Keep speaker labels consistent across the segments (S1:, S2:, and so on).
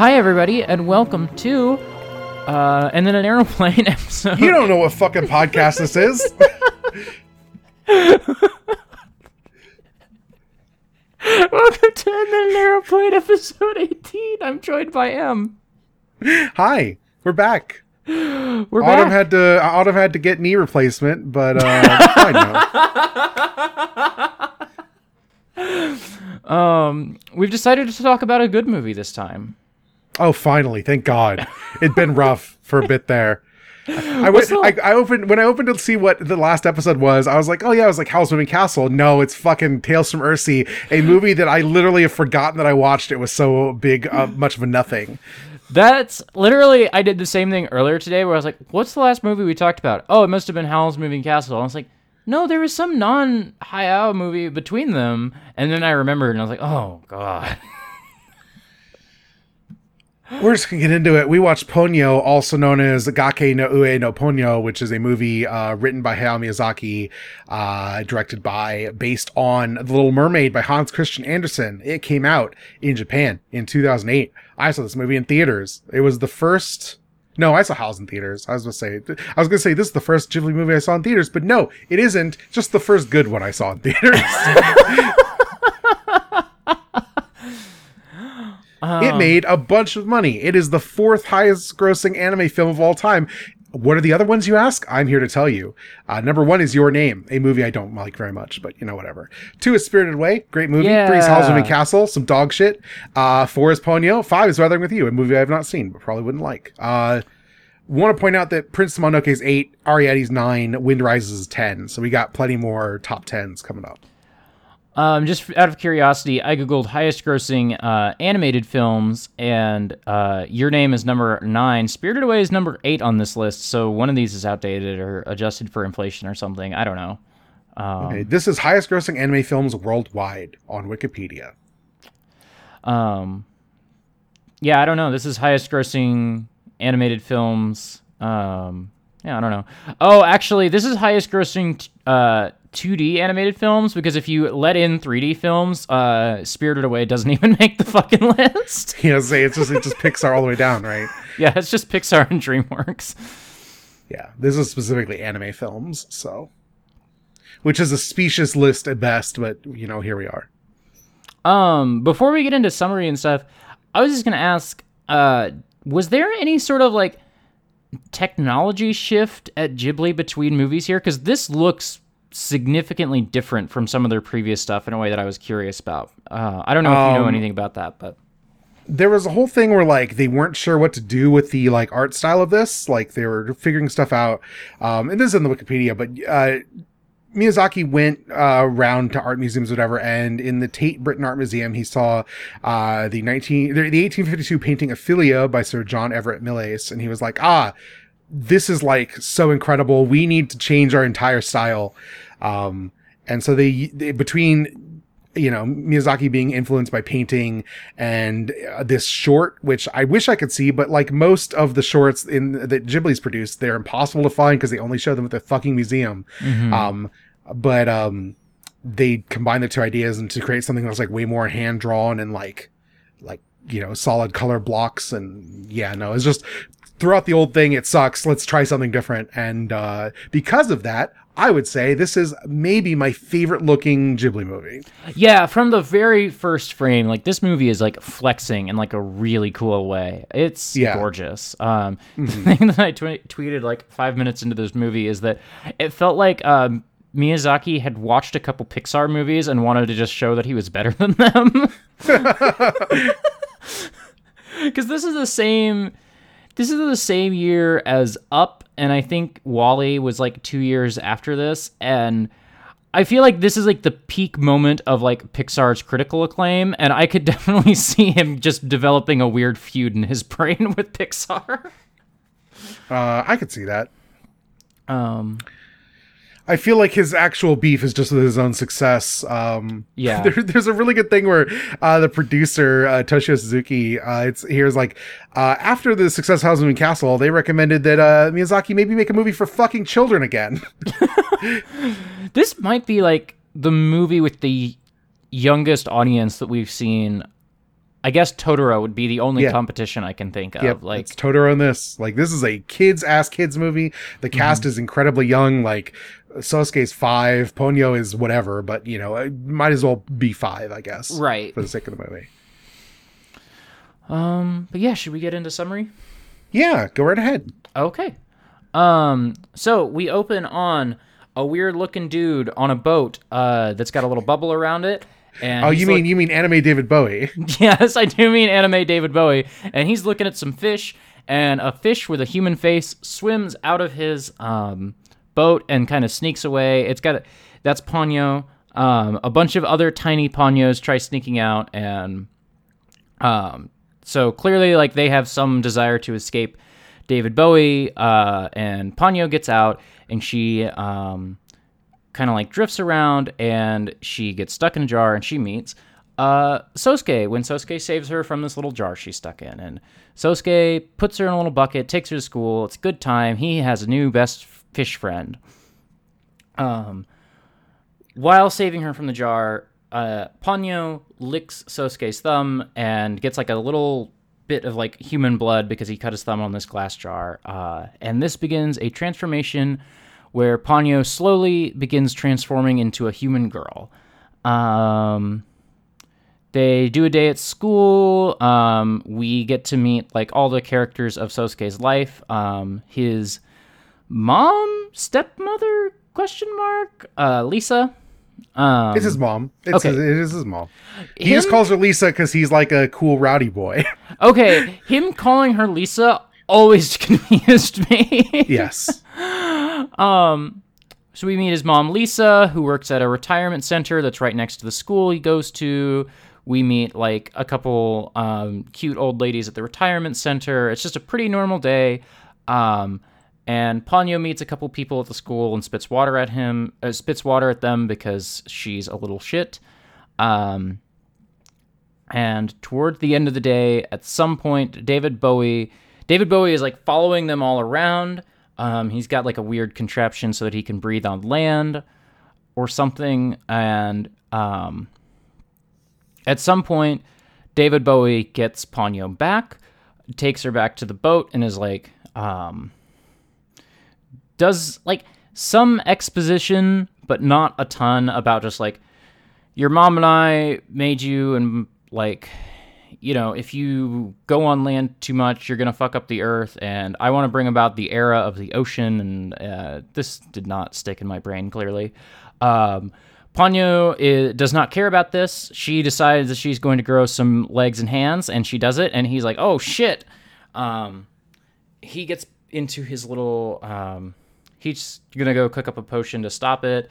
S1: Hi, everybody, and welcome to uh, and then an aeroplane episode.
S2: You don't know what fucking podcast this is.
S1: welcome to and then an aeroplane episode 18. I'm joined by M.
S2: Hi, we're back.
S1: We're
S2: Autumn
S1: back.
S2: had to Autumn had to get knee replacement, but uh, fine now.
S1: um, we've decided to talk about a good movie this time.
S2: Oh, finally! Thank God. It'd been rough for a bit there. I, went. I, I opened when I opened to see what the last episode was. I was like, "Oh yeah," I was like, "Howl's Moving Castle." No, it's fucking Tales from Earthsea, a movie that I literally have forgotten that I watched. It was so big, uh, much of a nothing.
S1: That's literally, I did the same thing earlier today where I was like, what's the last movie we talked about? Oh, it must have been Howl's Moving Castle. And I was like, no, there was some non Hayao movie between them. And then I remembered and I was like, oh, God.
S2: We're just gonna get into it. We watched Ponyo, also known as Gake no Ue no Ponyo, which is a movie uh, written by Hayao Miyazaki, uh, directed by, based on The Little Mermaid by Hans Christian Andersen. It came out in Japan in 2008. I saw this movie in theaters. It was the first. No, I saw Howl's in theaters. I was gonna say, I was gonna say this is the first Ghibli movie I saw in theaters, but no, it isn't. Just the first good one I saw in theaters. It made a bunch of money. It is the fourth highest grossing anime film of all time. What are the other ones you ask? I'm here to tell you. Uh, number one is Your Name, a movie I don't like very much, but you know, whatever. Two is Spirited Away, great movie. Three is Howl's Moving Castle, some dog shit. Uh, four is Ponyo. Five is Weathering with You, a movie I have not seen, but probably wouldn't like. Uh, want to point out that Prince Mononoke is eight, Arrietty's nine, Wind Rises is 10. So we got plenty more top tens coming up.
S1: Um, just out of curiosity, I googled highest grossing uh, animated films, and uh, Your Name is number nine. Spirited Away is number eight on this list, so one of these is outdated or adjusted for inflation or something. I don't know.
S2: Okay, this is highest grossing anime films worldwide on Wikipedia.
S1: Um, yeah, I don't know. This is highest grossing animated films. Um, yeah, I don't know. Oh, actually, this is highest grossing t- uh, 2D animated films because if you let in 3D films, uh, Spirited Away doesn't even make the fucking list.
S2: You know, say it's just it's just Pixar all the way down, right?
S1: yeah, it's just Pixar and DreamWorks.
S2: Yeah, this is specifically anime films, so which is a specious list at best, but you know, here we are.
S1: Um, before we get into summary and stuff, I was just gonna ask, uh, was there any sort of like technology shift at Ghibli between movies here? Because this looks significantly different from some of their previous stuff in a way that I was curious about. Uh, I don't know if you know
S2: Um,
S1: anything about that, but
S2: There was a whole thing where like they weren't sure what to do with the like art style of this, like they were figuring stuff out. Um, and this is in the Wikipedia, but uh, Miyazaki went uh, around to art museums, whatever, and in the Tate Britain Art Museum, he saw uh, the nineteen the, the eighteen fifty two painting Ophelia by Sir John Everett Millais, and he was like, ah, this is like so incredible. We need to change our entire style. Um, and so they, they between you know Miyazaki being influenced by painting and uh, this short, which I wish I could see, but like most of the shorts in that Ghibli's produced, they're impossible to find because they only show them at the fucking museum. Um, but um, they combine the two ideas and to create something that's like way more hand drawn and like like you know solid color blocks and yeah no it's just throughout the old thing it sucks let's try something different and uh because of that i would say this is maybe my favorite looking ghibli movie
S1: yeah, from the very first frame, like this movie is like flexing in like a really cool way. It's
S2: Yeah.
S1: gorgeous. Um, the thing that I twe- tweeted like five minutes into this movie is that it felt like um, Miyazaki had watched a couple Pixar movies and wanted to just show that he was better than them. Because this is the same. This is the same year as Up, and I think WALL-E was like two years after this, and I feel like this is like the peak moment of like Pixar's critical acclaim, and I could definitely see him just developing a weird feud in his brain with Pixar.
S2: uh i could see that
S1: Um,
S2: I feel like his actual beef is just with his own success. Um,
S1: Yeah.
S2: there, there's a really good thing where uh, the producer uh, Toshio Suzuki, uh, it's here's like uh, after the success of Howl's Moving Castle, they recommended that uh, Miyazaki maybe make a movie for fucking children again.
S1: this might be like the movie with the youngest audience that we've seen I guess Totoro would be the only
S2: Yeah.
S1: competition I can think of.
S2: Yep,
S1: like
S2: it's Totoro in this. Like this is a kids ass kids movie. The cast is incredibly young. Like Sosuke's five, Ponyo is whatever, but you know, it might as well be five, I guess,
S1: right.
S2: for the sake of the movie.
S1: Um, but yeah, should we get into summary?
S2: Yeah, go right ahead.
S1: Okay. Um, so we open on a weird looking dude on a boat uh that's got a little bubble around it. And
S2: Oh, you
S1: look-
S2: mean you mean anime David Bowie?
S1: Yes, I do mean anime David Bowie. And he's looking at some fish, and a fish with a human face swims out of his um, boat and kind of sneaks away. It's got a, that's Ponyo. Um, a bunch of other tiny Ponyos try sneaking out, and um, so clearly, like they have some desire to escape David Bowie. Uh, and Ponyo gets out, and she um, kind of like drifts around and she gets stuck in a jar and she meets uh, Sosuke when Sosuke saves her from this little jar she's stuck in. And Sosuke puts her in a little bucket, takes her to school. It's a good time. He has a new best fish friend. Um, while saving her from the jar, uh, Ponyo licks Sosuke's thumb and gets like a little bit of like human blood because he cut his thumb on this glass jar. Uh, and this begins a transformation where Ponyo slowly begins transforming into a human girl. Um, they do a day at school. Um, we get to meet like all the characters of Sosuke's life. Um, his mom, stepmother, question mark, uh, Lisa. Um,
S2: It's his mom. It's
S1: okay.
S2: his, it is his mom. He just calls her Lisa because he's like a cool rowdy boy.
S1: okay, him calling her Lisa always confused me.
S2: yes. Um.
S1: So we meet his mom, Lisa, who works at a retirement center that's right next to the school he goes to. We meet like a couple um, cute old ladies at the retirement center. It's just a pretty normal day. Um, and Ponyo meets a couple people at the school and spits water at him, uh, spits water at them because she's a little shit. Um, and toward the end of the day, at some point, David Bowie, David Bowie is like following them all around. Um, he's got like a weird contraption so that he can breathe on land or something. And um, at some point, David Bowie gets Ponyo back, takes her back to the boat, and is like, um, does like some exposition, but not a ton about just like, your mom and I made you, and like, you know, if you go on land too much, you're gonna fuck up the earth. And I want to bring about the era of the ocean, and uh, this did not stick in my brain clearly. Um, Ponyo i does not care about this. She decides that she's going to grow some legs and hands, and she does it. And he's like, "Oh shit!" Um, he gets into his little. Um, he's gonna go cook up a potion to stop it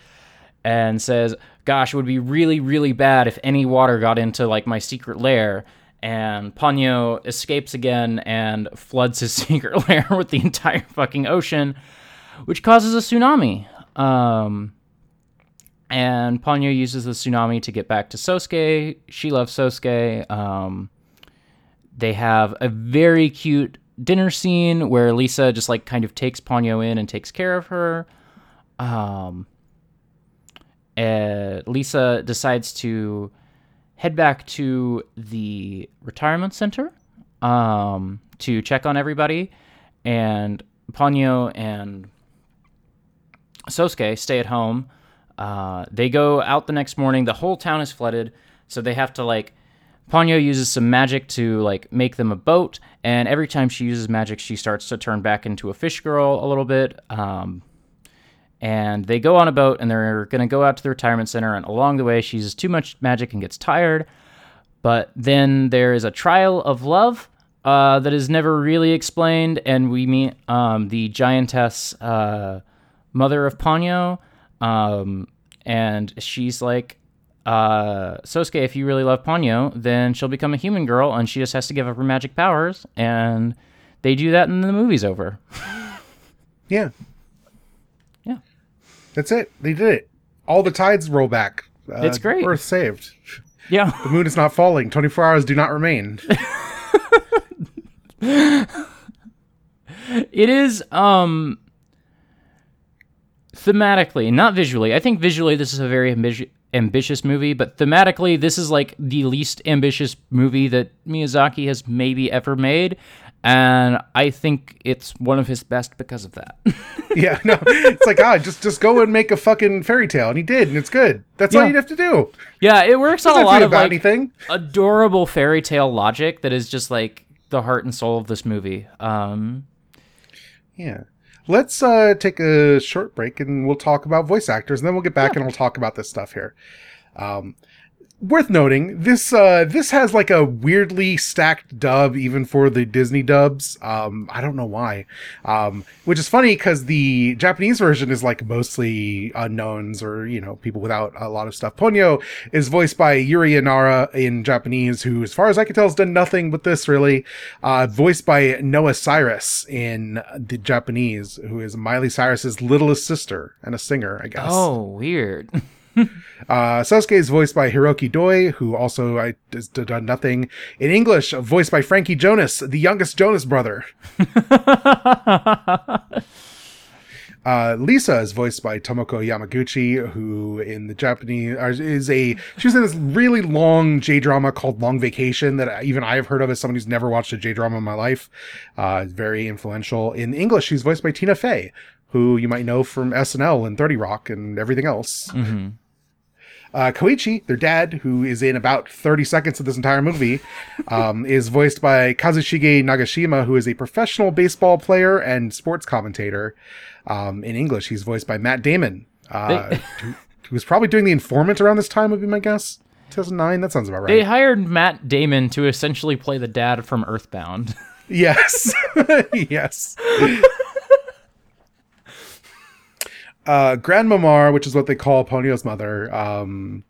S1: and says, "Gosh, it would be really, really bad if any water got into like my secret lair." And Ponyo escapes again and floods his secret lair with the entire fucking ocean, which causes a tsunami. Um, and Ponyo uses the tsunami to get back to Sosuke. She loves Sosuke. Um, they have a very cute dinner scene where Lisa just like kind of takes Ponyo in and takes care of her. Um, uh, Lisa decides to head back to the retirement center um, to check on everybody, and Ponyo and Sosuke stay at home. Uh, they go out the next morning. The whole town is flooded, so they have to like. Ponyo uses some magic to like make them a boat, and every time she uses magic, she starts to turn back into a fish girl a little bit. Um, and they go on a boat, and they're gonna go out to the retirement center. And along the way, she uses too much magic and gets tired. But then there is a trial of love uh, that is never really explained, and we meet um, the giantess uh, mother of Ponyo, um, and she's like, uh, Sosuke, if you really love Ponyo, then she'll become a human girl, and she just has to give up her magic powers, and they do that, and the movie's over.
S2: Yeah.
S1: Yeah.
S2: That's it. They did it. All the tides roll back. Uh,
S1: It's great.
S2: Earth saved.
S1: Yeah.
S2: The moon is not falling. 24 hours do not remain.
S1: It is um thematically, not visually. I think visually this is a very ambi- ambitious movie, but thematically, this is like the least ambitious movie that Miyazaki has maybe ever made. And I think it's one of his best because of that.
S2: yeah, no, it's like ah, just just go and make a fucking fairy tale, and he did, and it's good. That's all you'd have to do.
S1: yeah, it works on a lot of like
S2: anything.
S1: adorable fairy tale logic that is just like the heart and soul of this movie. Um,
S2: Yeah. Let's uh, take a short break and we'll talk about voice actors, and then we'll get back and we'll talk about this stuff here. Um, worth noting, this uh, this has like a weirdly stacked dub, even for the Disney dubs. Um, I don't know why, um, which is funny because the Japanese version is like mostly unknowns or you know people without a lot of stuff. Ponyo is voiced by Yuria Nara in Japanese, who, as far as I can tell, has done nothing but this really. Uh, voiced by Noah Cyrus in the Japanese, who is Miley Cyrus's littlest sister and a singer, I guess.
S1: oh, weird.
S2: Uh, Sosuke is voiced by Hiroki Doi, who also I, has done nothing. In English, voiced by Frankie Jonas, the youngest Jonas brother. Uh, Lisa is voiced by Tomoko Yamaguchi, who in the Japanese uh, is a she was in this really long J drama called Long Vacation that even I have heard of as someone who's never watched a J drama in my life. Uh, very influential. In English, she's voiced by Tina Fey, who you might know from SNL and Thirty Rock and everything else.
S1: hmm
S2: Uh, Koichi, their dad, who is in about 30 seconds of this entire movie, um, is voiced by Kazushige Nagashima, who is a professional baseball player and sports commentator. Um, in English, he's voiced by Matt Damon, uh, who, who was probably doing The Informant around this time, would be my guess. 2009, that sounds about right.
S1: They hired Matt Damon to essentially play the dad from Earthbound.
S2: Yes. yes. Uh, Gran Mamare, which is what they call Ponyo's mother, um,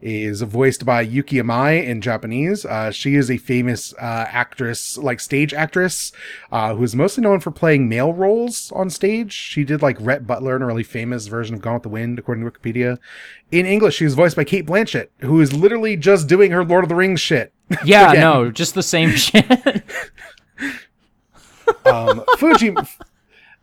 S2: is voiced by Yuki Amami in Japanese. Uh, she is a famous uh, actress, like stage actress, uh, who is mostly known for playing male roles on stage. She did like Rhett Butler in a really famous version of Gone with the Wind, according to Wikipedia. In English, she was voiced by Cate Blanchett, who is literally just doing her Lord of the Rings shit.
S1: Yeah, no, just the same shit.
S2: um, Fuji,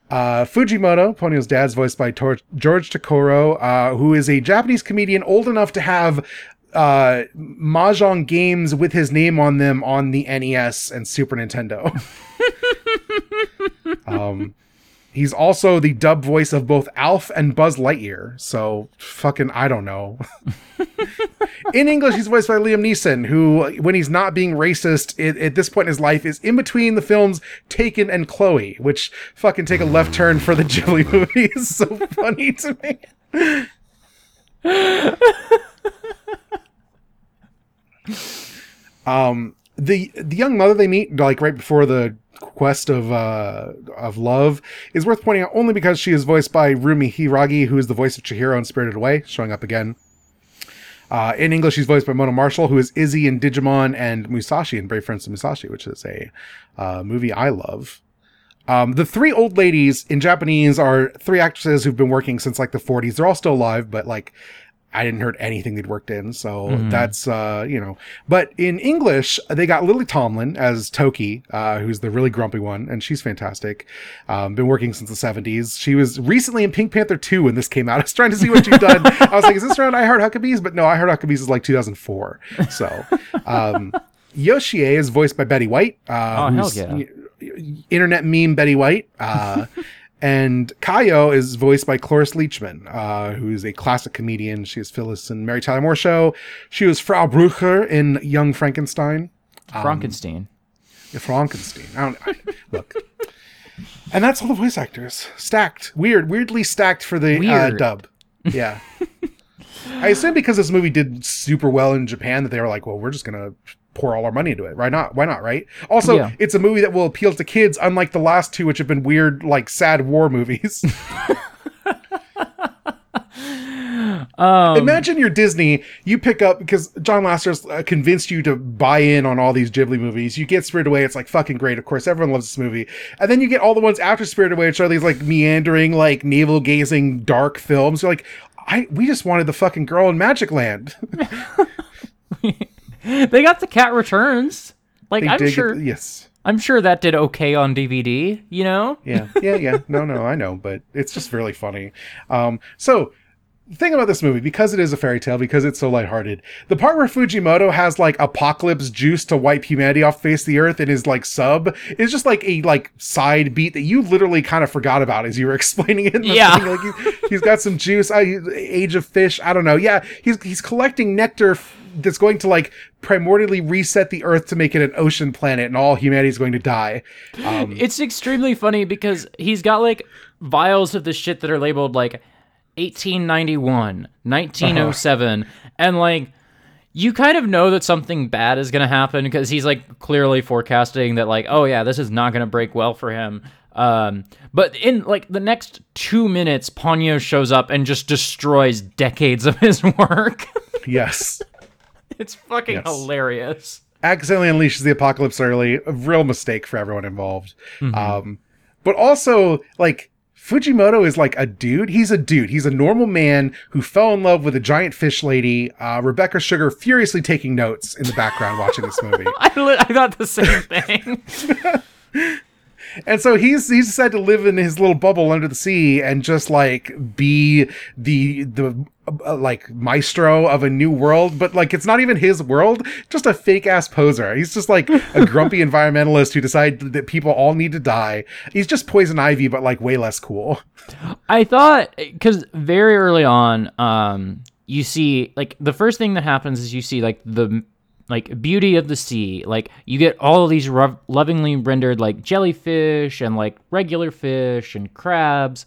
S2: uh, Fujimoto, Ponyo's dad's voiced by Tor- George Tokoro, uh, who is a Japanese comedian old enough to have uh, mahjong games with his name on them on the NES and Super Nintendo. um, he's also the dub voice of both Alf and Buzz Lightyear. So fucking, I don't know. in English, he's voiced by Liam Neeson, who, when he's not being racist at, at this point in his life, is in between the films Taken and Chloe, which fucking take a left turn for the Ghibli movie is so funny to me. um, the the young mother they meet, like right before the quest of uh of love, is worth pointing out only because she is voiced by Rumi Hiiragi, who is the voice of Chihiro in Spirited Away, showing up again. Uh, in English, she's voiced by Mona Marshall, who is Izzy in Digimon and Musashi in Brave Fencer Musashi, which is a uh, movie I love. Um, the three old ladies in Japanese are three actresses who've been working since like the 40s. They're all still alive, but like I didn't heard anything they'd worked in, so
S1: Mhm.
S2: that's uh, you know. But in English, they got Lily Tomlin as Toki, uh, who's the really grumpy one, and she's fantastic. Um, been working since the 70s. She was recently in Pink Panther 2 when this came out. I was trying to see what she'd done. I was like, is this around I Heart Huckabees? But no, I Heart Huckabees is like 2004. So, um, Yoshie is voiced by Betty White. Uh,
S1: Oh, hell
S2: who's
S1: yeah.
S2: internet meme Betty White. Uh, and Kayo is voiced by Cloris Leachman, uh, who is a classic comedian. She is Phyllis in Mary Tyler Moore Show. She was Frau Blücher in Young Frankenstein. Um,
S1: Frankenstein.
S2: Frankenstein. I don't I, look. And that's all the voice actors stacked. Weird, weirdly stacked for the uh, dub. Yeah. I assume because this movie did super well in Japan that they were like, well, we're just gonna pour all our money into it. Why not? Why not? Right? Also,
S1: Yeah.
S2: it's a movie that will appeal to kids, unlike the last two, which have been weird, like sad war movies.
S1: Um,
S2: Imagine you're Disney, you pick up because John Lasseter's uh, convinced you to buy in on all these Ghibli movies. You get Spirited Away, it's like fucking great. Of course, everyone loves this movie. And then you get all the ones after Spirited Away, which are these like meandering, like navel gazing, dark films. You're like, I we just wanted the fucking girl in Magic Land.
S1: they got the cat returns. Like
S2: They
S1: I'm
S2: dig it-
S1: sure,
S2: yes.
S1: I'm sure that did okay on DVD. You know,
S2: Yeah, yeah, yeah. No, no, I know, but it's just really funny. Um, so the thing about this movie, because it is a fairy tale, because it's so lighthearted, the part where Fujimoto has like apocalypse juice to wipe humanity off face of the earth in his like sub is just like a like side beat that you literally kind of forgot about as you were explaining it. In the
S1: Yeah.
S2: thing. Like he's, he's got some juice. I, Age of Fish. I don't know. Yeah, he's he's collecting nectar f- that's going to like primordially reset the earth to make it an ocean planet, and all humanity is going to die. Um,
S1: It's extremely funny because he's got like vials of the shit that are labeled like 1891, 1907, and like you kind of know that something bad is going to happen because he's like clearly forecasting that like oh yeah, this is not going to break well for him. Um, but in like the next two minutes, Ponyo shows up and just destroys decades of his work.
S2: yes.
S1: it's fucking
S2: Yes.
S1: hilarious.
S2: accidentally unleashes the apocalypse early. A real mistake for everyone involved.
S1: Mm-hmm.
S2: Um, but also, like, Fujimoto is like a dude. He's a dude. He's a normal man who fell in love with a giant fish lady. Uh, Rebecca Sugar furiously taking notes in the background watching this movie.
S1: I, li- I thought the same thing.
S2: And so he's he's decided to live in his little bubble under the sea and just like be the the uh, like maestro of a new world, but like it's not even his world, just a fake ass poser. He's just like a grumpy environmentalist who decided that people all need to die. He's just poison ivy, but like way less cool.
S1: I thought because very early on, um, you see like the first thing that happens is you see like the like beauty of the sea. Like you get all of these ro- lovingly rendered like jellyfish and like regular fish and crabs.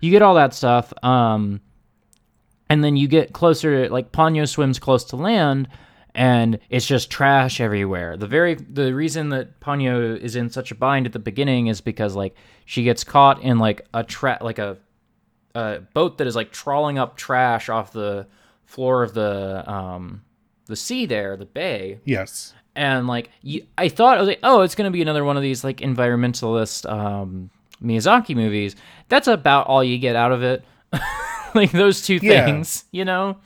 S1: You get all that stuff. Um, and then you get closer. to Like Ponyo swims close to land. And it's just trash everywhere. The very the reason that Ponyo is in such a bind at the beginning is because like she gets caught in like a tra- like a a boat that is like trawling up trash off the floor of the um the sea there, the bay.
S2: Yes.
S1: And like you, I thought I was like, oh, it's gonna be another one of these like environmentalist um Miyazaki movies. That's about all you get out of it. like those two
S2: Yeah.
S1: things, you know?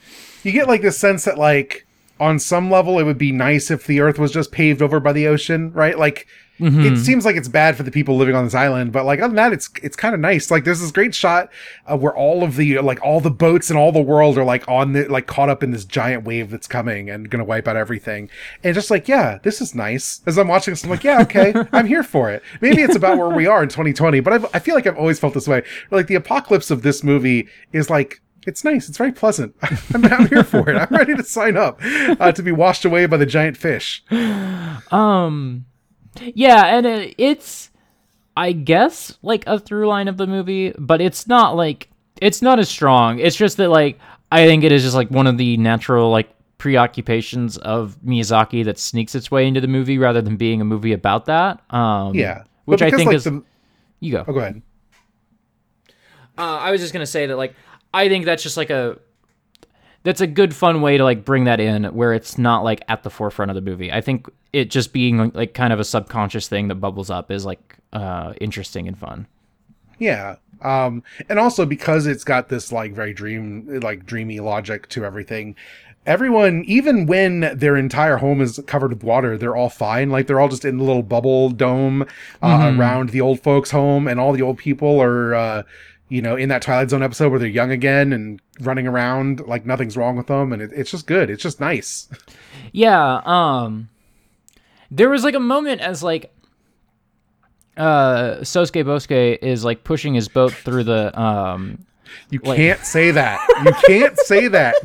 S2: You get like the sense that like on some level it would be nice if the earth was just paved over by the ocean, right? Like it seems like it's bad for the people living on this island, but like other than that, it's it's kind of nice. Like there's this great shot uh, where all of the like all the boats in all the world are like on the like caught up in this giant wave that's coming and gonna wipe out everything. And just like yeah, this is nice. As I'm watching this, I'm like yeah, okay, I'm here for it. Maybe it's about where we are in 2020, but I've, I feel like I've always felt this way. Like the apocalypse of this movie is like it's nice. It's very pleasant. I'm, I'm here for it. I'm ready to sign up uh, to be washed away by the giant fish.
S1: Um, yeah, and it, it's, I guess, like a through line of the movie, but it's not like it's not as strong. It's just that like I think it is just like one of the natural like preoccupations of Miyazaki that sneaks its way into the movie rather than being a movie about that. Um,
S2: Yeah,
S1: which
S2: But
S1: I think
S2: like,
S1: is
S2: the,
S1: you go.
S2: oh, go ahead.
S1: Uh, I was just gonna say that like I think that's just like a that's a good fun way to like bring that in where it's not like at the forefront of the movie. I think it just being like kind of a subconscious thing that bubbles up is like uh interesting and fun.
S2: Yeah. Um, and also because it's got this like very dream, like dreamy logic to everything. Everyone, even when their entire home is covered with water, they're all fine. Like they're all just in a little bubble dome uh, around the old folks' home, and all the old people are, uh, you know, in that Twilight Zone episode where they're young again and running around like nothing's wrong with them, and it, it's just good. It's just nice.
S1: Yeah, um there was like a moment as like uh Sosuke Bosuke is like pushing his boat through the um
S2: You
S1: Like-
S2: can't say that. You can't say that.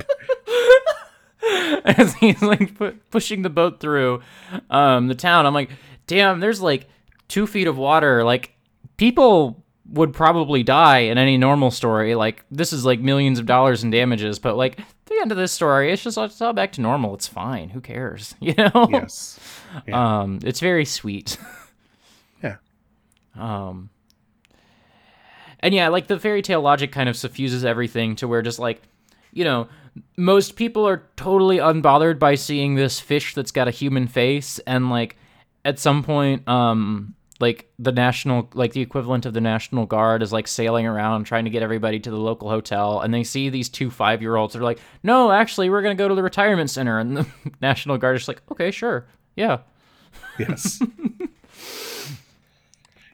S1: as he's like pu- pushing the boat through um, the town. I'm like, damn, there's like two feet of water. Like people would probably die in any normal story. Like this is like millions of dollars in damages, but like the end of this story, it's just it's all back to normal. It's fine. Who cares? You know?
S2: Yes. Yeah.
S1: Um, it's very sweet.
S2: Yeah.
S1: Um, and yeah, like the fairy tale logic kind of suffuses everything to where just like, you know, most people are totally unbothered by seeing this fish that's got a human face, and like at some point, um, like the national, like the equivalent of the National Guard is like sailing around trying to get everybody to the local hotel, and they see these two five year olds. They're like, no, actually, we're gonna go to the retirement center, and the National Guard is like, okay, sure, yeah.
S2: Yes.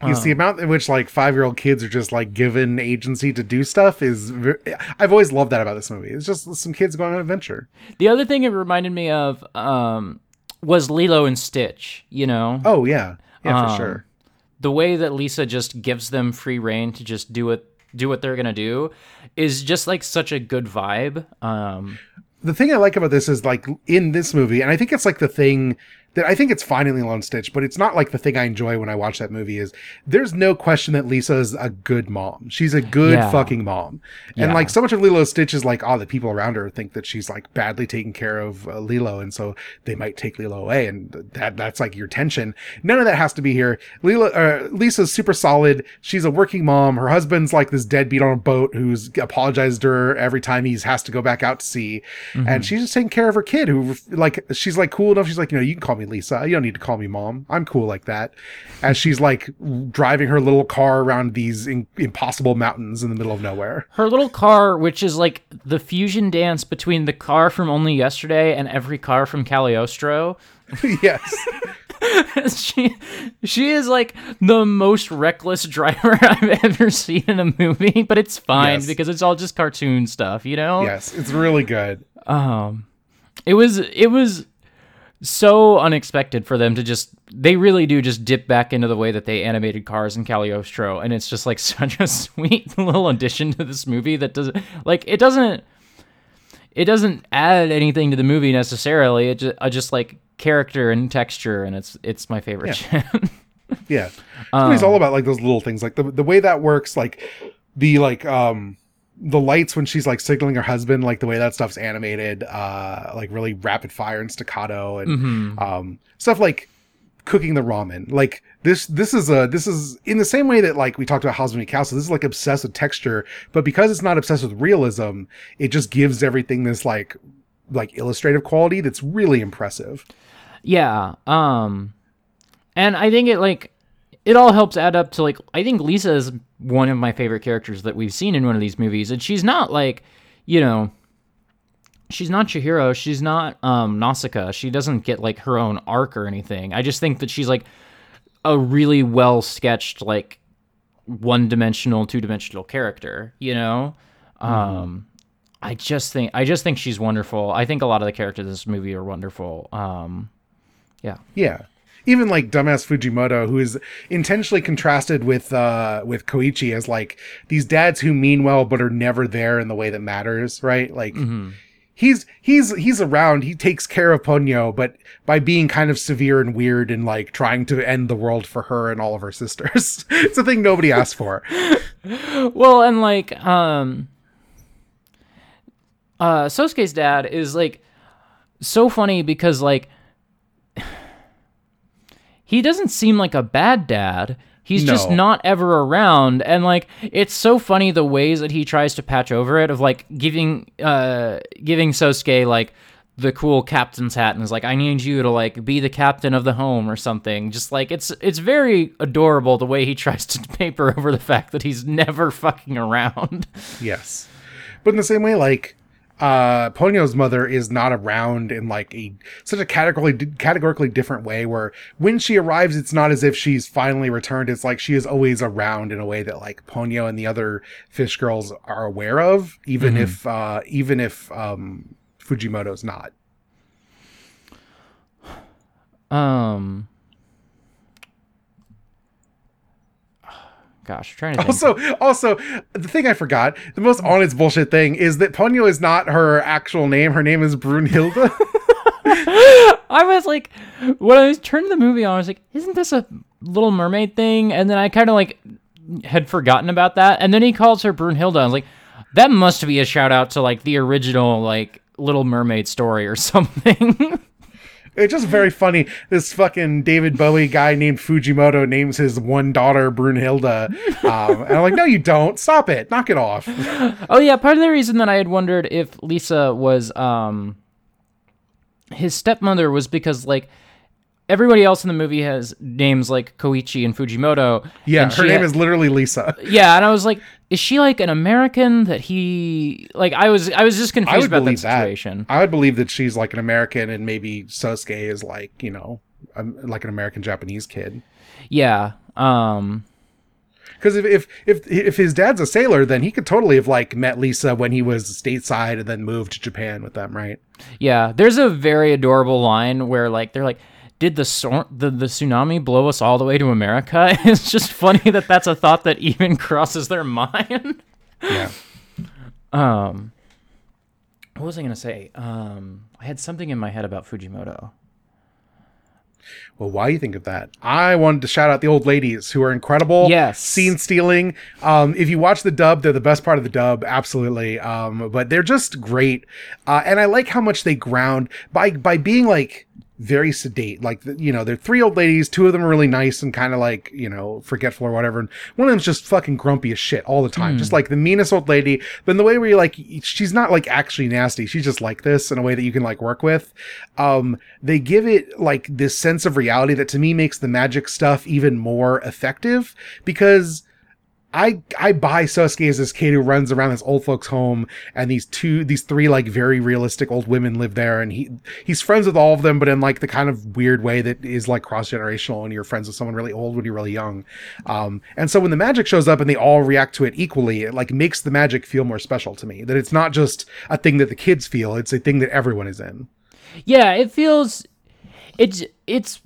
S2: Is the amount in which like five year old kids are just like given agency to do stuff is. Ve- I've always loved that about this movie. It's just some kids going on an adventure.
S1: The other thing it reminded me of um, was Lilo and Stitch. You know,
S2: Oh yeah, yeah for
S1: Um,
S2: sure.
S1: The way that Lisa just gives them free reign to just do it, do what they're gonna do, is just like such a good vibe. Um,
S2: the thing I like about this is like in this movie, and I think it's like the thing that I think it's fine in Lilo and Stitch, but it's not like the thing I enjoy when I watch that movie is there's no question that Lisa is a good mom. She's a good
S1: Yeah.
S2: fucking mom. And
S1: Yeah.
S2: like so much of Lilo and Stitch is like, oh, the people around her think that she's like badly taking care of uh, Lilo. And so they might take Lilo away. And that, that's like your tension. None of that has to be here. Lilo, uh, Lisa's super solid. She's a working mom. Her husband's like this deadbeat on a boat who's apologized to her every time he has to go back out to sea. And she's just taking care of her kid who like, she's like cool enough. She's like, you know, you can call me Lisa. You don't need to call me mom. I'm cool like that. As she's like driving her little car around these in- impossible mountains in the middle of nowhere.
S1: her little car, which is like the fusion dance between the car from Only Yesterday and every car from Cagliostro.
S2: yes.
S1: she she is like the most reckless driver I've ever seen in a movie, but it's fine
S2: Yes.
S1: because it's all just cartoon stuff, you know?
S2: Yes. It's really good.
S1: Um it was it was so unexpected for them to just they really do just dip back into the way that they animated cars in Cagliostro and it's just like such a sweet little addition to this movie that doesn't like it doesn't it doesn't add anything to the movie necessarily it just, uh, just like character and texture and it's it's my favorite.
S2: Yeah. This movie's
S1: Um,
S2: all about like those little things. Like the the way that works, like the like um the lights when she's like signaling her husband, like the way that stuff's animated, uh like really rapid fire and staccato and
S1: Mm-hmm.
S2: um stuff like cooking the ramen. Like this this is a this is in the same way that like we talked about House of Mikasa, this is like obsessed with texture, but because it's not obsessed with realism, it just gives everything this like like illustrative quality that's really impressive.
S1: Yeah. Um and I think it like it all helps add up to like I think Lisa is one of my favorite characters that we've seen in one of these movies and she's not like, you know, she's not Chihiro, she's not um Nausicaa. She doesn't get like her own arc or anything. I just think that she's like a really well sketched like one-dimensional, two-dimensional character, you know? Um I just think I just think she's wonderful. I think a lot of the characters in this movie are wonderful. Um yeah.
S2: Yeah. Even like dumbass Fujimoto, who is intentionally contrasted with uh with Koichi as like these dads who mean well but are never there in the way that matters, right? Like he's he's he's around, he takes care of Ponyo, but by being kind of severe and weird and like trying to end the world for her and all of her sisters. it's a thing nobody asked for.
S1: Well, and like um uh Sosuke's dad is like so funny because like he doesn't seem like a bad dad. He's just not ever around and like it's so funny the ways that he tries to patch over it of like giving uh giving Sosuke like the cool captain's hat and is like I need you to like be the captain of the home or something. Just like it's it's very adorable the way he tries to paper over the fact that he's never fucking around.
S2: Yes. But in the same way, like uh Ponyo's mother is not around in like a such a categorically categorically different way where when she arrives it's not as if she's finally returned. It's like she is always around in a way that like Ponyo and the other fish girls are aware of even if uh even if um Fujimoto's not.
S1: Um Gosh, I'm trying to think.
S2: also also the thing I forgot the most honest bullshit thing is that Ponyo is not her actual name her name is Brunhilde
S1: I was like, when I was turning the movie on, I was like, isn't this a Little Mermaid thing? And then I kind of like had forgotten about that. And then he calls her Brunhilde. I was like, that must be a shout out to like the original like Little Mermaid story or something.
S2: It's just very funny. This fucking David Bowie guy named Fujimoto names his one daughter Brunhilde. Um, and I'm like, no, you don't. Stop it. Knock it off.
S1: oh yeah, part of the reason that I had wondered if Lisa was um his stepmother was because like everybody else in the movie has names like Koichi and Fujimoto.
S2: Yeah,
S1: and
S2: her name
S1: ha-
S2: is literally Lisa.
S1: Yeah, and I was like, is she like an American that he like? I was I was just confused about that
S2: believe that.
S1: situation.
S2: I would believe that she's like an American and maybe Sosuke is like, you know, um, like an American Japanese kid.
S1: Yeah. Um
S2: Because if, if if if his dad's a sailor, then he could totally have like met Lisa when he was stateside and then moved to Japan with them, right?
S1: Yeah, there's a very adorable line where like they're like, "Did the sor- the the tsunami blow us all the way to America?" It's just funny that that's a thought that even crosses their mind.
S2: Yeah.
S1: um, what was I gonna say? Um, I had something in my head about Fujimoto.
S2: Well, why you think of that? I wanted to shout out the old ladies who are incredible.
S1: Yes.
S2: Scene stealing. Um, if you watch the dub, they're the best part of the dub, absolutely. Um, but they're just great. Uh, and I like how much they ground by by being like very sedate. Like you know, they're three old ladies. Two of them are really nice and kind of like you know forgetful or whatever. And one of them's just fucking grumpy as shit all the time, just like the meanest old lady. But in the way where you're like, she's not like actually nasty. She's just like this in a way that you can like work with. Um, they give it like this sense of reality that to me makes the magic stuff even more effective because I I buy Sosuke as this kid who runs around this old folks home and these two these three like very realistic old women live there and he he's friends with all of them but in like the kind of weird way that is like cross generational and you're friends with someone really old when you're really young. Um and so when the magic shows up and they all react to it equally, it like makes the magic feel more special to me. That it's not just a thing that the kids feel, it's a thing that everyone is in.
S1: Yeah, it feels it's it's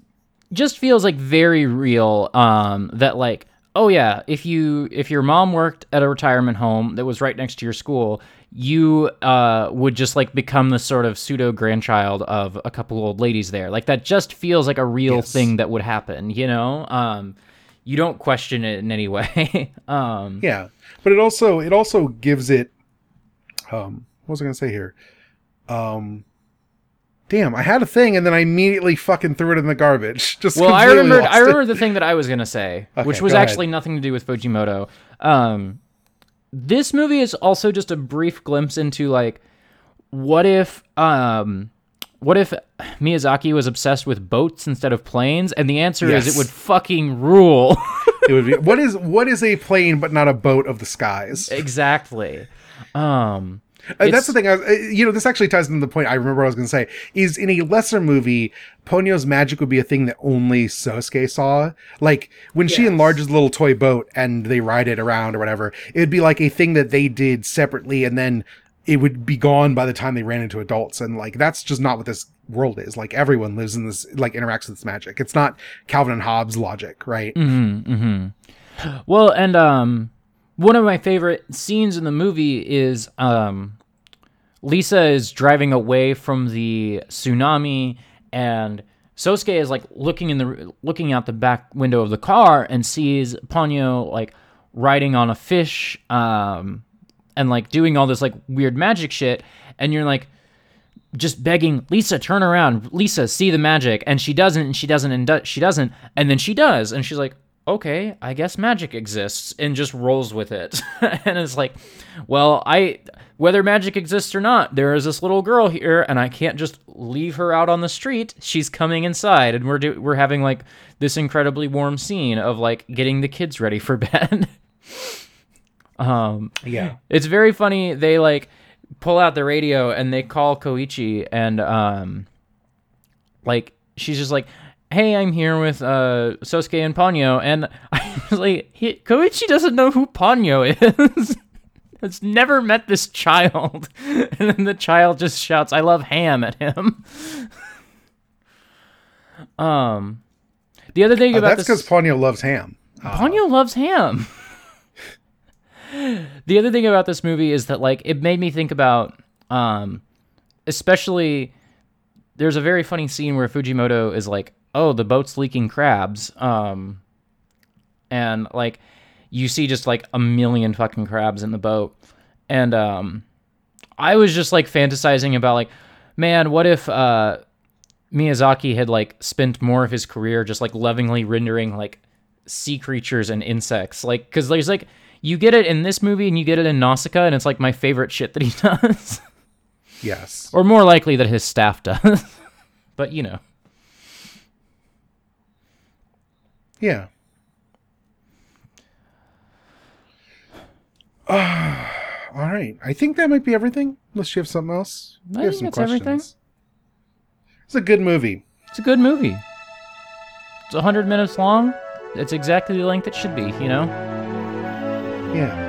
S1: just feels like very real um that like oh yeah, if you if your mom worked at a retirement home that was right next to your school, you uh would just like become the sort of pseudo grandchild of a couple old ladies there. Like that just feels like a real
S2: Yes.
S1: thing that would happen, you know? Um you don't question it in any way. um
S2: Yeah, but it also it also gives it. Um, what was I gonna say here? Um, damn, I had a thing and then I immediately fucking threw it in the garbage. Just
S1: Well, I remembered. I remember the thing that I was gonna say,
S2: Okay,
S1: which was
S2: go ahead.
S1: actually nothing to do with Fujimoto. Um, this movie is also just a brief glimpse into like, what if, um, what if Miyazaki was obsessed with boats instead of planes? And the answer is it would fucking rule.
S2: It would be what is what is a plane but not a boat of the skies?
S1: exactly. Um,
S2: Uh, that's the thing. I was, uh, you know, this actually ties into the point I remember I was going to say. Is in a lesser movie, Ponyo's magic would be a thing that only Sosuke saw. Like when she enlarges the little toy boat and they ride it around or whatever, it would be like a thing that they did separately, and then it would be gone by the time they ran into adults. And like that's just not what this world is. Like everyone lives in this, like interacts with this magic. It's not Calvin and Hobbes logic, right? Mm-hmm, Mm-hmm.
S1: Well, and um, one of my favorite scenes in the movie is um, Lisa is driving away from the tsunami, and Sosuke is like looking in the looking out the back window of the car and sees Ponyo like riding on a fish, um, and like doing all this like weird magic shit, and you're like just begging Lisa, turn around, Lisa, see the magic, and she doesn't, and she doesn't, and do- she doesn't, and then she does, and she's like, okay, I guess magic exists, and just rolls with it, and it's like, well, I, whether magic exists or not, there is this little girl here, and I can't just leave her out on the street. She's coming inside, and we're do- we're having like this incredibly warm scene of like getting the kids ready for bed. um,
S2: Yeah.
S1: it's very funny. They like pull out the radio and they call Koichi and um like she's just like, "Hey, I'm here with uh Sosuke and Ponyo." And I was like, he, "Koichi doesn't know who Ponyo is." Has never met this child. And then the child just shouts, "I love ham" at him. um the other thing
S2: Uh,
S1: about
S2: that's
S1: this
S2: because Ponyo loves ham.
S1: Ponyo loves ham. the other thing about this movie is that like it made me think about um especially there's a very funny scene where Fujimoto is like, "Oh, the boat's leaking crabs." Um and like you see just like a million fucking crabs in the boat. And um I was just like fantasizing about like, man, what if uh Miyazaki had like spent more of his career just like lovingly rendering like sea creatures and insects. Like, because there's like, you get it in this movie and you get it in Nausicaa, and it's like my favorite shit that he does.
S2: Yes.
S1: or more likely that his staff does. but, you know.
S2: Yeah. all right. I think that might be everything. Unless you have something else.
S1: I
S2: You have
S1: think that's everything.
S2: It's a good movie.
S1: It's a good movie. It's 100 minutes long. It's exactly the length it should be, you know?
S2: Yeah.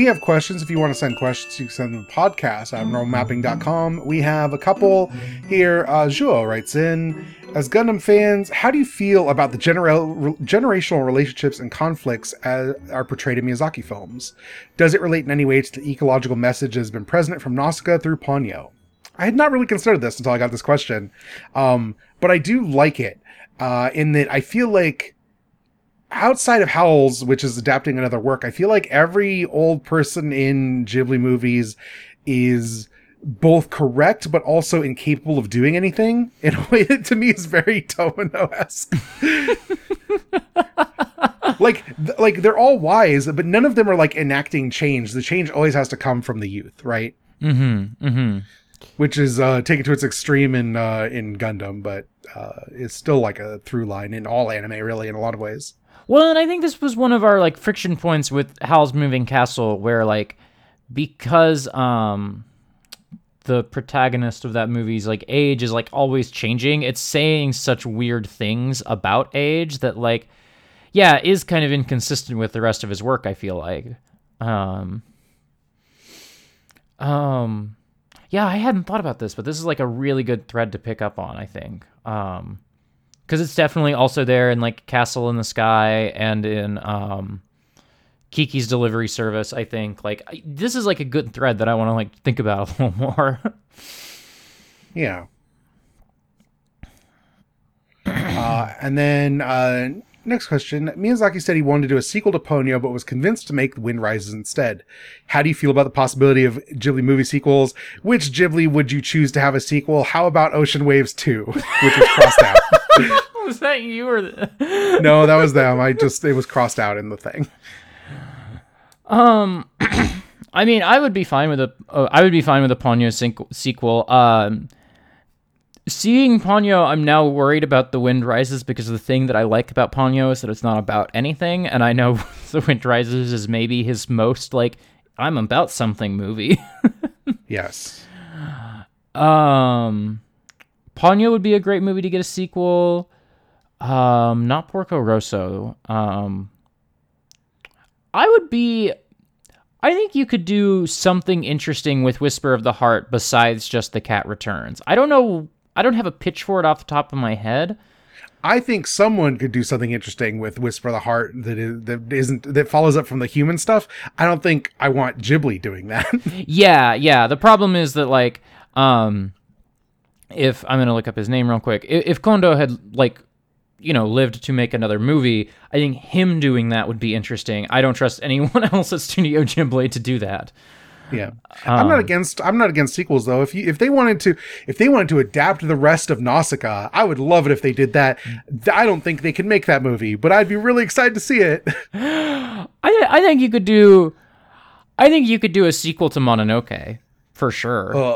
S2: We have questions. If you want to send questions, you can send them to podcast at abnormalmapping.com. We have a couple here. Uh, Zhuo writes in As Gundam fans, how do you feel about the genera- generational relationships and conflicts as are portrayed in Miyazaki films? Does it relate in any way to the ecological message that has been present from Nausicaa through Ponyo? I had not really considered this until I got this question, um, but I do like it uh, in that I feel like outside of Howls, which is adapting another work, I feel like every old person in Ghibli movies is both correct but also incapable of doing anything in a way that to me is very Tomino-esque. like th- like they're all wise, but none of them are like enacting change. The change always has to come from the youth, right?
S1: Mm-hmm. Mm-hmm.
S2: Which is uh, taken to its extreme in uh, in Gundam, but uh, it's still like a through line in all anime, really, in a lot of ways.
S1: Well, and I think this was one of our like friction points with Howl's Moving Castle, where like because um the protagonist of that movie's like age is like always changing, it's saying such weird things about age that like yeah, is kind of inconsistent with the rest of his work, I feel like. Um um yeah, I hadn't thought about this, but this is like a really good thread to pick up on, I think. Um because it's definitely also there in like Castle in the Sky and in um, Kiki's Delivery Service. I think like I, this is like a good thread that I want to like think about a little more.
S2: yeah. uh, and then uh, next question: Miyazaki said he wanted to do a sequel to Ponyo, but was convinced to make The Wind Rises instead. How do you feel about the possibility of Ghibli movie sequels? Which Ghibli would you choose to have a sequel? How about Ocean Waves Two, which was crossed out?
S1: was that you or? The...
S2: no, that was them. I just it was crossed out in the thing.
S1: Um, I mean, I would be fine with a. Uh, I would be fine with a Ponyo sequel. Um, seeing Ponyo, I'm now worried about the Wind Rises because the thing that I like about Ponyo is that it's not about anything, and I know the Wind Rises is maybe his most like I'm about something movie.
S2: yes.
S1: Um, Ponyo would be a great movie to get a sequel. Um, not Porco Rosso. Um, I would be. I think you could do something interesting with Whisper of the Heart besides just the cat returns. I don't know. I don't have a pitch for it off the top of my head.
S2: I think someone could do something interesting with Whisper of the Heart that is that isn't that follows up from the human stuff. I don't think I want Ghibli doing that.
S1: yeah, yeah. The problem is that like um if I'm gonna look up his name real quick, if, if Kondo had like you know lived to make another movie, I think him doing that would be interesting. I don't trust anyone else at Studio Ghibli to do that.
S2: Yeah, um, I'm not um, against. I'm not against sequels though. If you if they wanted to if they wanted to adapt the rest of Nausicaa, I would love it if they did that. Mm. I don't think they can make that movie, but I'd be really excited to see it.
S1: I I think you could do. I think you could do a sequel to Mononoke for sure.
S2: Oh,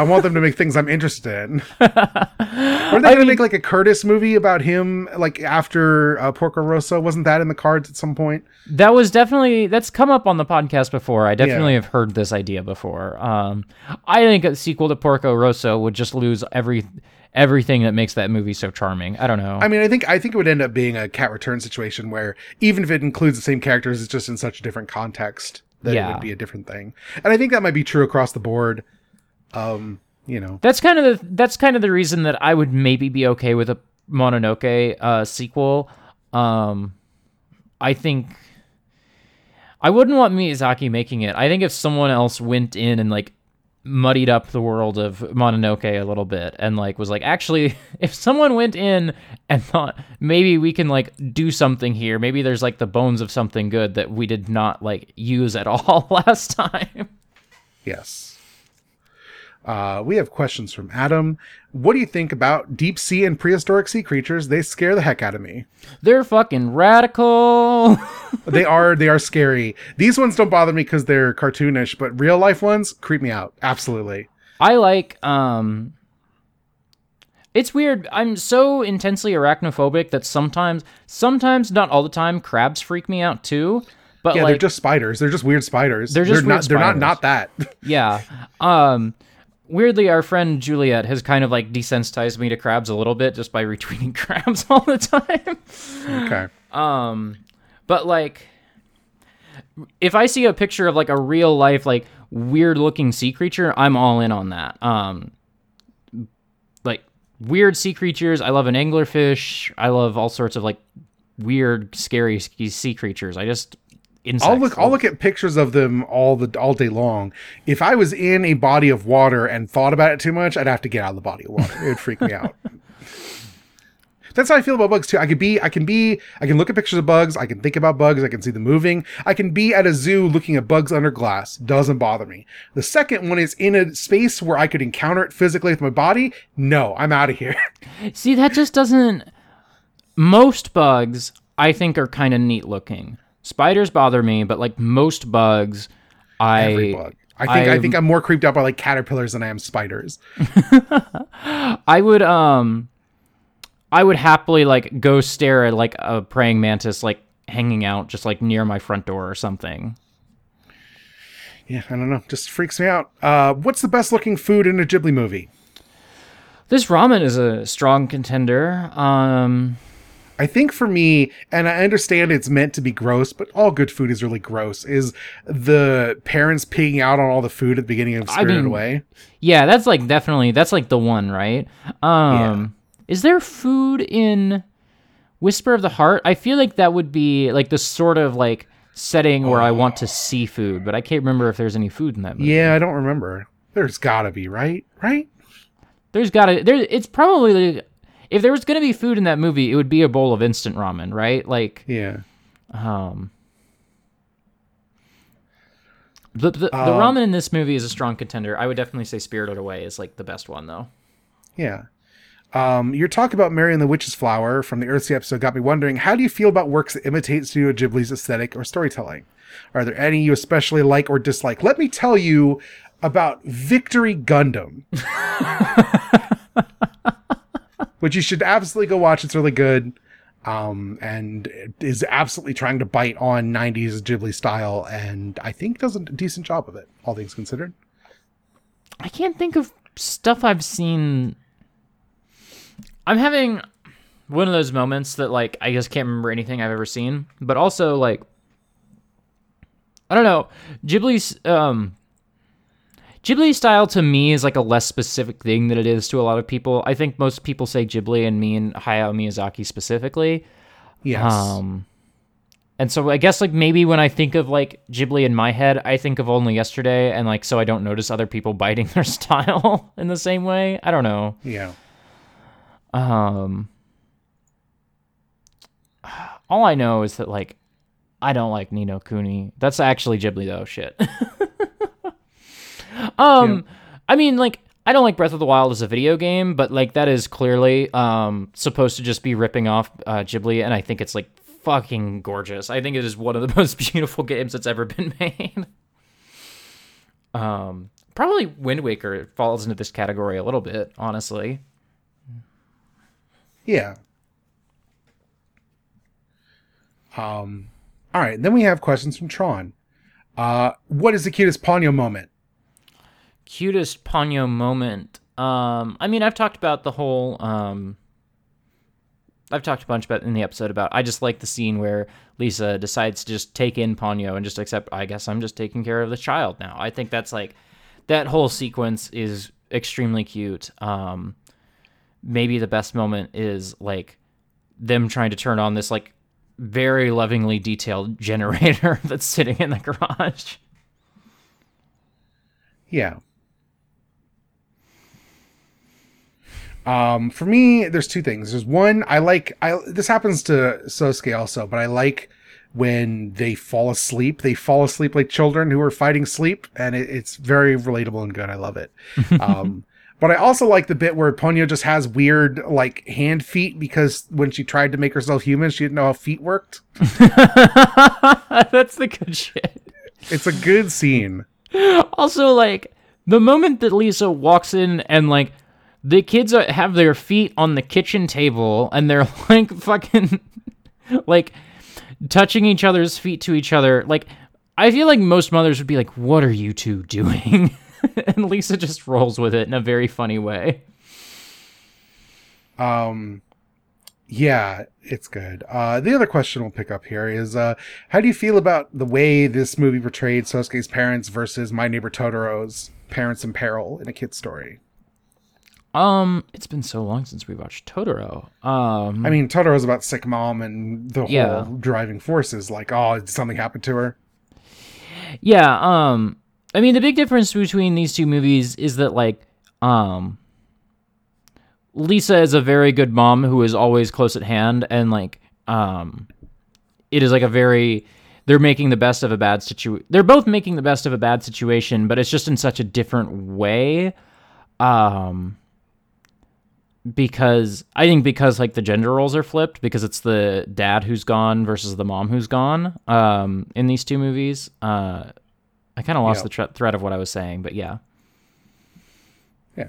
S2: I want them to make things I'm interested in. Were they going to make like a Curtis movie about him, like after uh, Porco Rosso? Wasn't that in the cards at some point?
S1: That was definitely that's come up on the podcast before. I definitely yeah. have heard this idea before. Um, I think a sequel to Porco Rosso would just lose every everything that makes that movie so charming. I don't know.
S2: I mean, I think I think it would end up being a cat return situation where even if it includes the same characters, it's just in such a different context that yeah. it would be a different thing. And I think that might be true across the board. Um, you know,
S1: that's kind of the that's kind of the reason that I would maybe be okay with a Mononoke uh, sequel. Um, I think I wouldn't want Miyazaki making it. I think if someone else went in and like muddied up the world of Mononoke a little bit and like was like actually if someone went in and thought maybe we can like do something here maybe there's like the bones of something good that we did not like use at all last time
S2: Yes. Uh, we have questions from Adam. What do you think about deep sea and prehistoric sea creatures? They scare the heck out of me.
S1: they're fucking radical
S2: they are they are scary. These ones don't bother me because they're cartoonish, but real life ones creep me out. Absolutely.
S1: I like um it's weird. I'm so intensely arachnophobic that sometimes sometimes not all the time crabs freak me out too. But
S2: Yeah,
S1: like
S2: they're just spiders. They're just weird spiders.
S1: They're just
S2: not.
S1: weird
S2: They're not. Not that.
S1: yeah. Um weirdly our friend Juliet has kind of like desensitized me to crabs a little bit just by retweeting crabs all the time.
S2: okay.
S1: Um, but like, if I see a picture of like a real life, like weird looking sea creature, I'm all in on that. Um, like weird sea creatures. I love an anglerfish. I love all sorts of like weird, scary sea creatures. I just insects.
S2: I'll look. I'll look at pictures of them all the all day long. If I was in a body of water and thought about it too much, I'd have to get out of the body of water. It would freak me out. That's how I feel about bugs too. I could be, I can be, I can look at pictures of bugs. I can think about bugs. I can see them moving. I can be at a zoo looking at bugs under glass. Doesn't bother me. The second one is in a space where I could encounter it physically with my body. No, I'm out of here.
S1: See, that just doesn't. Most bugs, I think, are kind of neat looking. Spiders bother me, but like most bugs, I
S2: Every bug. I think I,
S1: I'm-
S2: think I'm more creeped out by like caterpillars than I am spiders.
S1: I would um I would happily like go stare at like a praying mantis like hanging out just like near my front door or something.
S2: Yeah, I don't know. Just freaks me out. Uh, what's the best looking food in a Ghibli movie?
S1: This ramen is a strong contender. Um
S2: I think for me, and I understand it's meant to be gross, but all good food is really gross. Is the parents pigging out on all the food at the beginning of Spirited
S1: mean,
S2: Away?
S1: yeah, that's like definitely that's like the one, right? Um is there food in Whisper of the Heart? I feel like that would be like the sort of like setting where I want to see food, but I can't remember if there's any food in that movie.
S2: Yeah, I don't remember. There's gotta be, right? Right?
S1: There's gotta there. It's probably if there was gonna be food in that movie, it would be a bowl of instant ramen, right? Like,
S2: Yeah.
S1: um, the the, the ramen in this movie is a strong contender. I would definitely say Spirited Away is like the best one though.
S2: Yeah. Um, your talk about Mary and the Witch's Flower from the Earthsea episode got me wondering how do you feel about works that imitate Studio Ghibli's aesthetic or storytelling? Are there any you especially like or dislike? Let me tell you about Victory Gundam. Which you should absolutely go watch. It's really good. Um, and is absolutely trying to bite on 90s Ghibli style, and I think does a decent job of it, all things considered.
S1: I can't think of stuff I've seen. I'm having one of those moments that like I just can't remember anything I've ever seen, but also like I don't know, Ghibli's um Ghibli style to me is like a less specific thing than it is to a lot of people. I think most people say Ghibli and mean Hayao Miyazaki specifically.
S2: Yes.
S1: Um, and so I guess like maybe when I think of like Ghibli in my head, I think of only yesterday, and like so I don't notice other people biting their style in the same way. I don't know.
S2: yeah.
S1: Um, all I know is that like I don't like Ni no Kuni. That's actually Ghibli though. Shit. um, I mean like. I don't like Breath of the Wild as a video game, but like that is clearly um supposed to just be ripping off uh, Ghibli, and I think it's like fucking gorgeous. I think it is one of the most beautiful games that's ever been made. um, probably Wind Waker falls into this category a little bit, honestly.
S2: Yeah. Um. All right. Then we have questions from Tron. Uh, what is the cutest Ponyo moment?
S1: Cutest Ponyo moment. Um, I mean, I've talked about the whole. Um, I've talked a bunch about in the episode about. I just like the scene where Lisa decides to just take in Ponyo and just accept. I guess I'm just taking care of the child now. I think that's like that whole sequence is extremely cute. Um, maybe the best moment is like them trying to turn on this like very lovingly detailed generator that's sitting in the garage.
S2: Yeah. Um, for me, there's two things. There's one I like. I this happens to Sosuke also, but I like when they fall asleep. They fall asleep like children who are fighting sleep, and it, it's very relatable and good. I love it. Um, but I also like the bit where Ponyo just has weird like hand feet because when she tried to make herself human, she didn't know how feet worked.
S1: that's the good shit.
S2: It's a good scene.
S1: Also, like the moment that Lisa walks in and like the kids are, have their feet on the kitchen table and they're like fucking like touching each other's feet to each other. Like I feel like most mothers would be like, "What are you two doing?" and Lisa just rolls with it in a very funny way.
S2: Um, yeah, it's good. Uh, the other question we'll pick up here is, uh, how do you feel about the way this movie portrayed Sosuke's parents versus My Neighbor Totoro's parents in peril in a kid's story?
S1: Um, it's been so long since we watched Totoro. Um,
S2: I mean, Totoro's about sick mom, and the
S1: Yeah.
S2: whole driving force is like, oh, did something happen to her?
S1: Yeah, um I mean the big difference between these two movies is that like um Lisa is a very good mom who is always close at hand and like um it is like a very they're making the best of a bad situation. They're both making the best of a bad situation, but it's just in such a different way. Um because I think because like the gender roles are flipped because it's the dad who's gone versus the mom who's gone um in these two movies. Uh I kind of lost
S2: Yeah.
S1: the tre- thread of what I was saying, but yeah. yeah.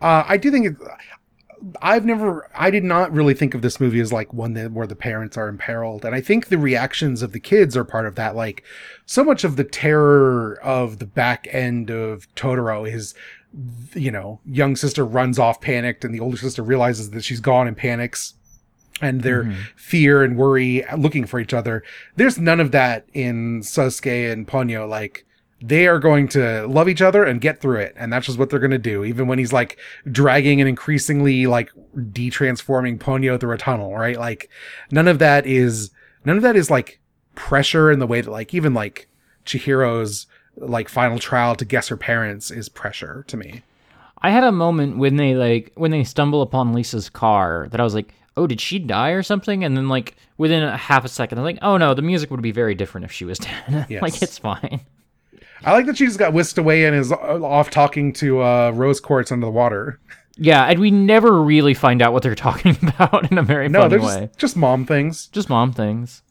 S2: Uh, I do think it. I've never, I did not really think of this movie as like one that where the parents are imperiled, and I think the reactions of the kids are part of that. Like, so much of the terror of the back end of Totoro is, you know, young sister runs off panicked, and the older sister realizes that she's gone and panics, and their mm-hmm. fear and worry looking for each other. There's none of that in Sosuke and Ponyo. Like, they are going to love each other and get through it. And that's just what they're going to do. Even when he's like dragging and increasingly like de-transforming Ponyo through a tunnel, right? Like none of that is, none of that is like pressure in the way that like even like Chihiro's like final trial to guess her parents is pressure to me.
S1: I had a moment when they like when they stumble upon Lisa's car that I was like, "Oh, did she die or something?" And then like within a half a second, I'm like, "Oh no, the music would be very different if she was dead."
S2: Yes.
S1: like it's fine.
S2: I like that she just got whisked away and is off talking to uh, rose quartz under the water.
S1: Yeah, and we never really find out what they're talking about in a very
S2: No, they're just mom things.
S1: Just mom things.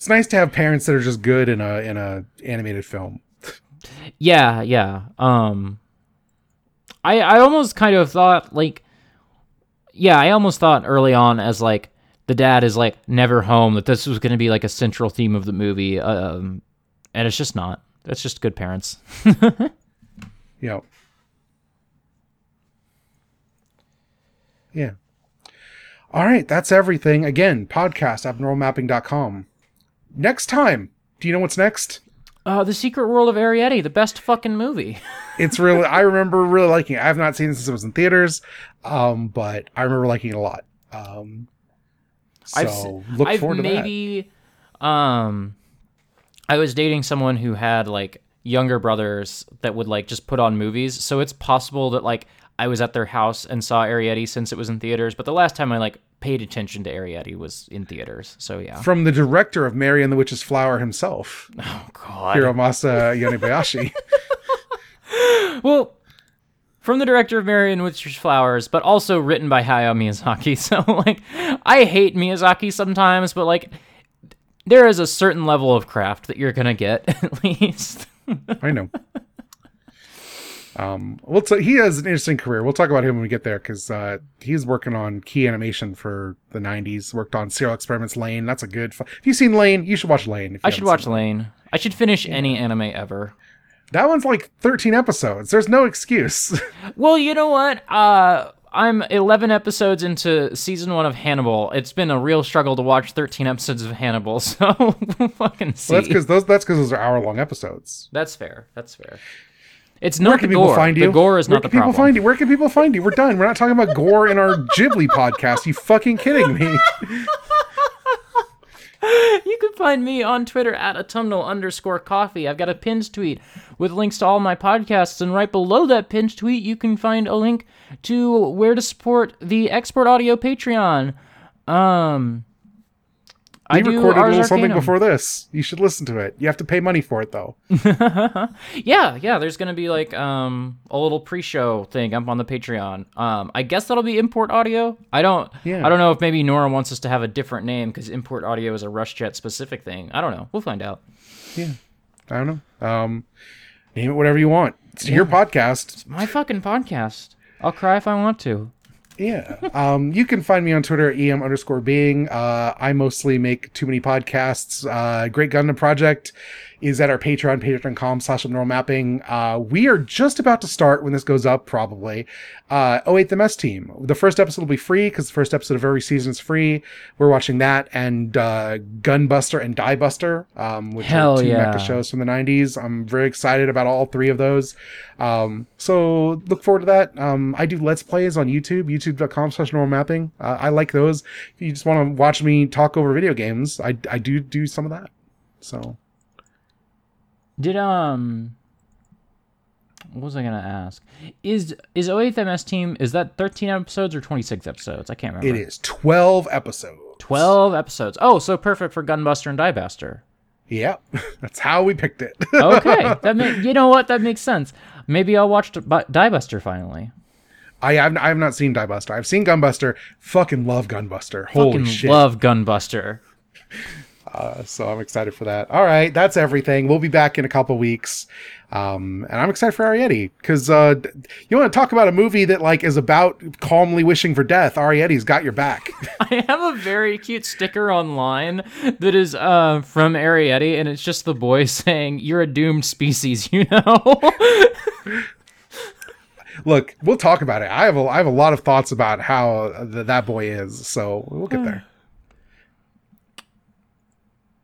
S2: It's nice to have parents that are just good in a in a animated film.
S1: Yeah, yeah. Um I I almost kind of thought like yeah, I almost thought early on as like the dad is like never home that this was going to be like a central theme of the movie um and it's just not. It's just good parents.
S2: Yeah. Yeah. All right, that's everything. Again, podcast abnormalmapping.com. Next time, do you know what's next?
S1: Uh The Secret World of Arrietty, the best fucking movie.
S2: It's really I remember really liking it. I have not seen it since it was in theaters, um, but I remember liking it a lot. Um, so
S1: I've
S2: look
S1: I've
S2: forward to that.
S1: maybe um I was dating someone who had like younger brothers that would like just put on movies. So it's possible that like I was at their house and saw Arrietty since it was in theaters, but the last time I like paid attention to Arrietty was in theaters. So yeah.
S2: From the director of Mary and the Witch's Flower himself,
S1: Oh god.
S2: Hiromasa Yonebayashi.
S1: Well, from the director of Mary and Witch's Flowers, but also written by Hayao Miyazaki. So like I hate Miyazaki sometimes, but like there is a certain level of craft that you're gonna get at least.
S2: I know. Um, well, so he has an interesting career. We'll talk about him when we get there because uh, he's working on key animation for the '90s. Worked on Serial Experiments Lain. That's a good. Fu- if you've seen Lain, you should watch Lain.
S1: I should watch Lain. I should finish any anime ever.
S2: That one's like 13 episodes. There's no excuse.
S1: Well, you know what? Uh, I'm 11 episodes into season one of Hannibal. It's been a real struggle to watch 13 episodes of Hannibal, so we'll fucking see.
S2: that's because those. That's because those are hour long episodes.
S1: That's fair. That's fair. It's
S2: Where
S1: not
S2: can
S1: the
S2: people
S1: gore.
S2: find you?
S1: The gore is
S2: Where
S1: not the
S2: can people
S1: problem.
S2: find you? Where can people find you? We're done. We're not talking about gore in our Ghibli podcast. You fucking kidding me?
S1: You can find me on Twitter at autumnal underscore coffee. I've got a pinned tweet with links to all my podcasts, and right below that pinned tweet, you can find a link to where to support the Export Audio Patreon. Um,
S2: We
S1: do
S2: recorded a little something
S1: Arcanum.
S2: before this. You should listen to it. You have to pay money for it though.
S1: Yeah, yeah. There's gonna be like um a little pre-show thing up on the Patreon. Um, I guess that'll be import audio. I don't.
S2: Yeah.
S1: I don't know if maybe Nora wants us to have a different name because import audio is a RushJet specific thing. I don't know. We'll find out. Yeah.
S2: I don't know. Um, name it whatever you want. It's your podcast.
S1: It's My fucking podcast. I'll cry if I want to.
S2: Yeah. Um, you can find me on Twitter at em underscore being. Uh, I mostly make too many podcasts. Uh, Great Gundam Project is at our Patreon, patreon.com slash abnormal mapping. Uh, we are just about to start when this goes up, probably. Uh, 08th MS Team. The first episode will be free because the first episode of every season is free. We're watching that and, uh, Gunbuster and Diebuster, um, which
S1: Hell
S2: are two
S1: yeah.
S2: mecha shows from the 90s. I'm very excited about all three of those. Um, so look forward to that. Um, I do let's plays on YouTube, youtube.com slash normal mapping. Uh, I like those. If you just want to watch me talk over video games, I, I do do some of that. So
S1: Did um what was I gonna ask? Is is 08th MS team is that 13 episodes or 26 episodes? I can't remember.
S2: it is 12 episodes.
S1: 12 episodes. Oh, so perfect for Gunbuster and Diebuster.
S2: Yep. That's how we picked it.
S1: Okay, that ma- you know what? That makes sense. Maybe I'll watch D- Diebuster finally.
S2: I have, I have not seen Diebuster. I've seen Gunbuster. Fucking love Gunbuster. Holy
S1: Fucking
S2: shit.
S1: love Gunbuster.
S2: Uh, so I'm excited for that. All right, that's everything. We'll be back in a couple weeks, um, and I'm excited for Arrietty because uh, you want to talk about a movie that like is about calmly wishing for death. Arrietty's got your back.
S1: I have a very cute sticker online that is uh, from Arrietty, and it's just the boy saying, "You're a doomed species," you know.
S2: Look, we'll talk about it. I have a, I have a lot of thoughts about how th- that boy is, so we'll get there.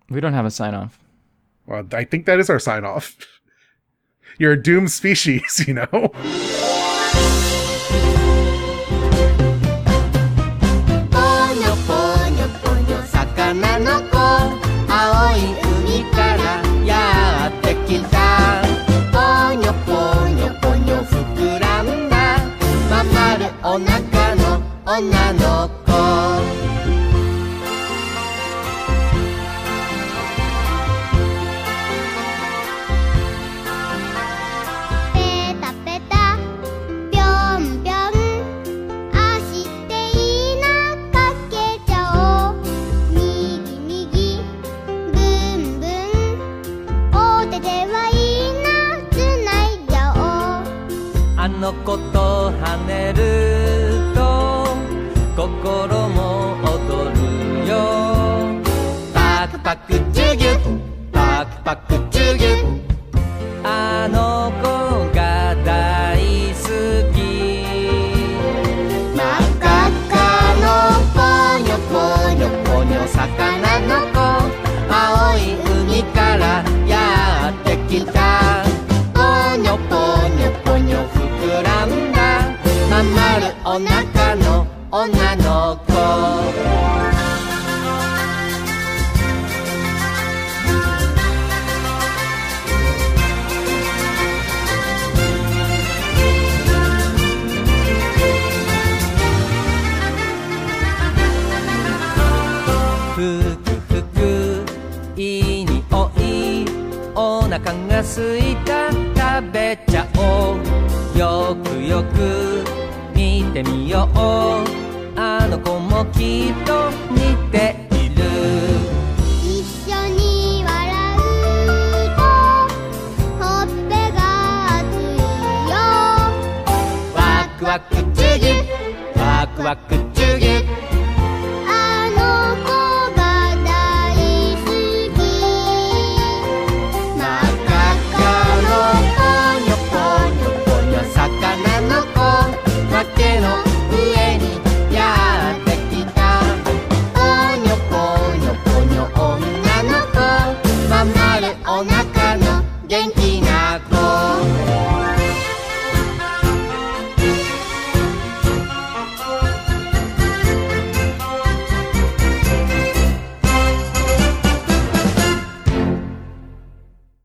S1: We don't have a sign off.
S2: Well, I think that is our sign off. You're a doomed species, you know.
S3: ぽにの子
S4: と跳ねると心も踊るよ。
S3: パクパクジュギュパクパク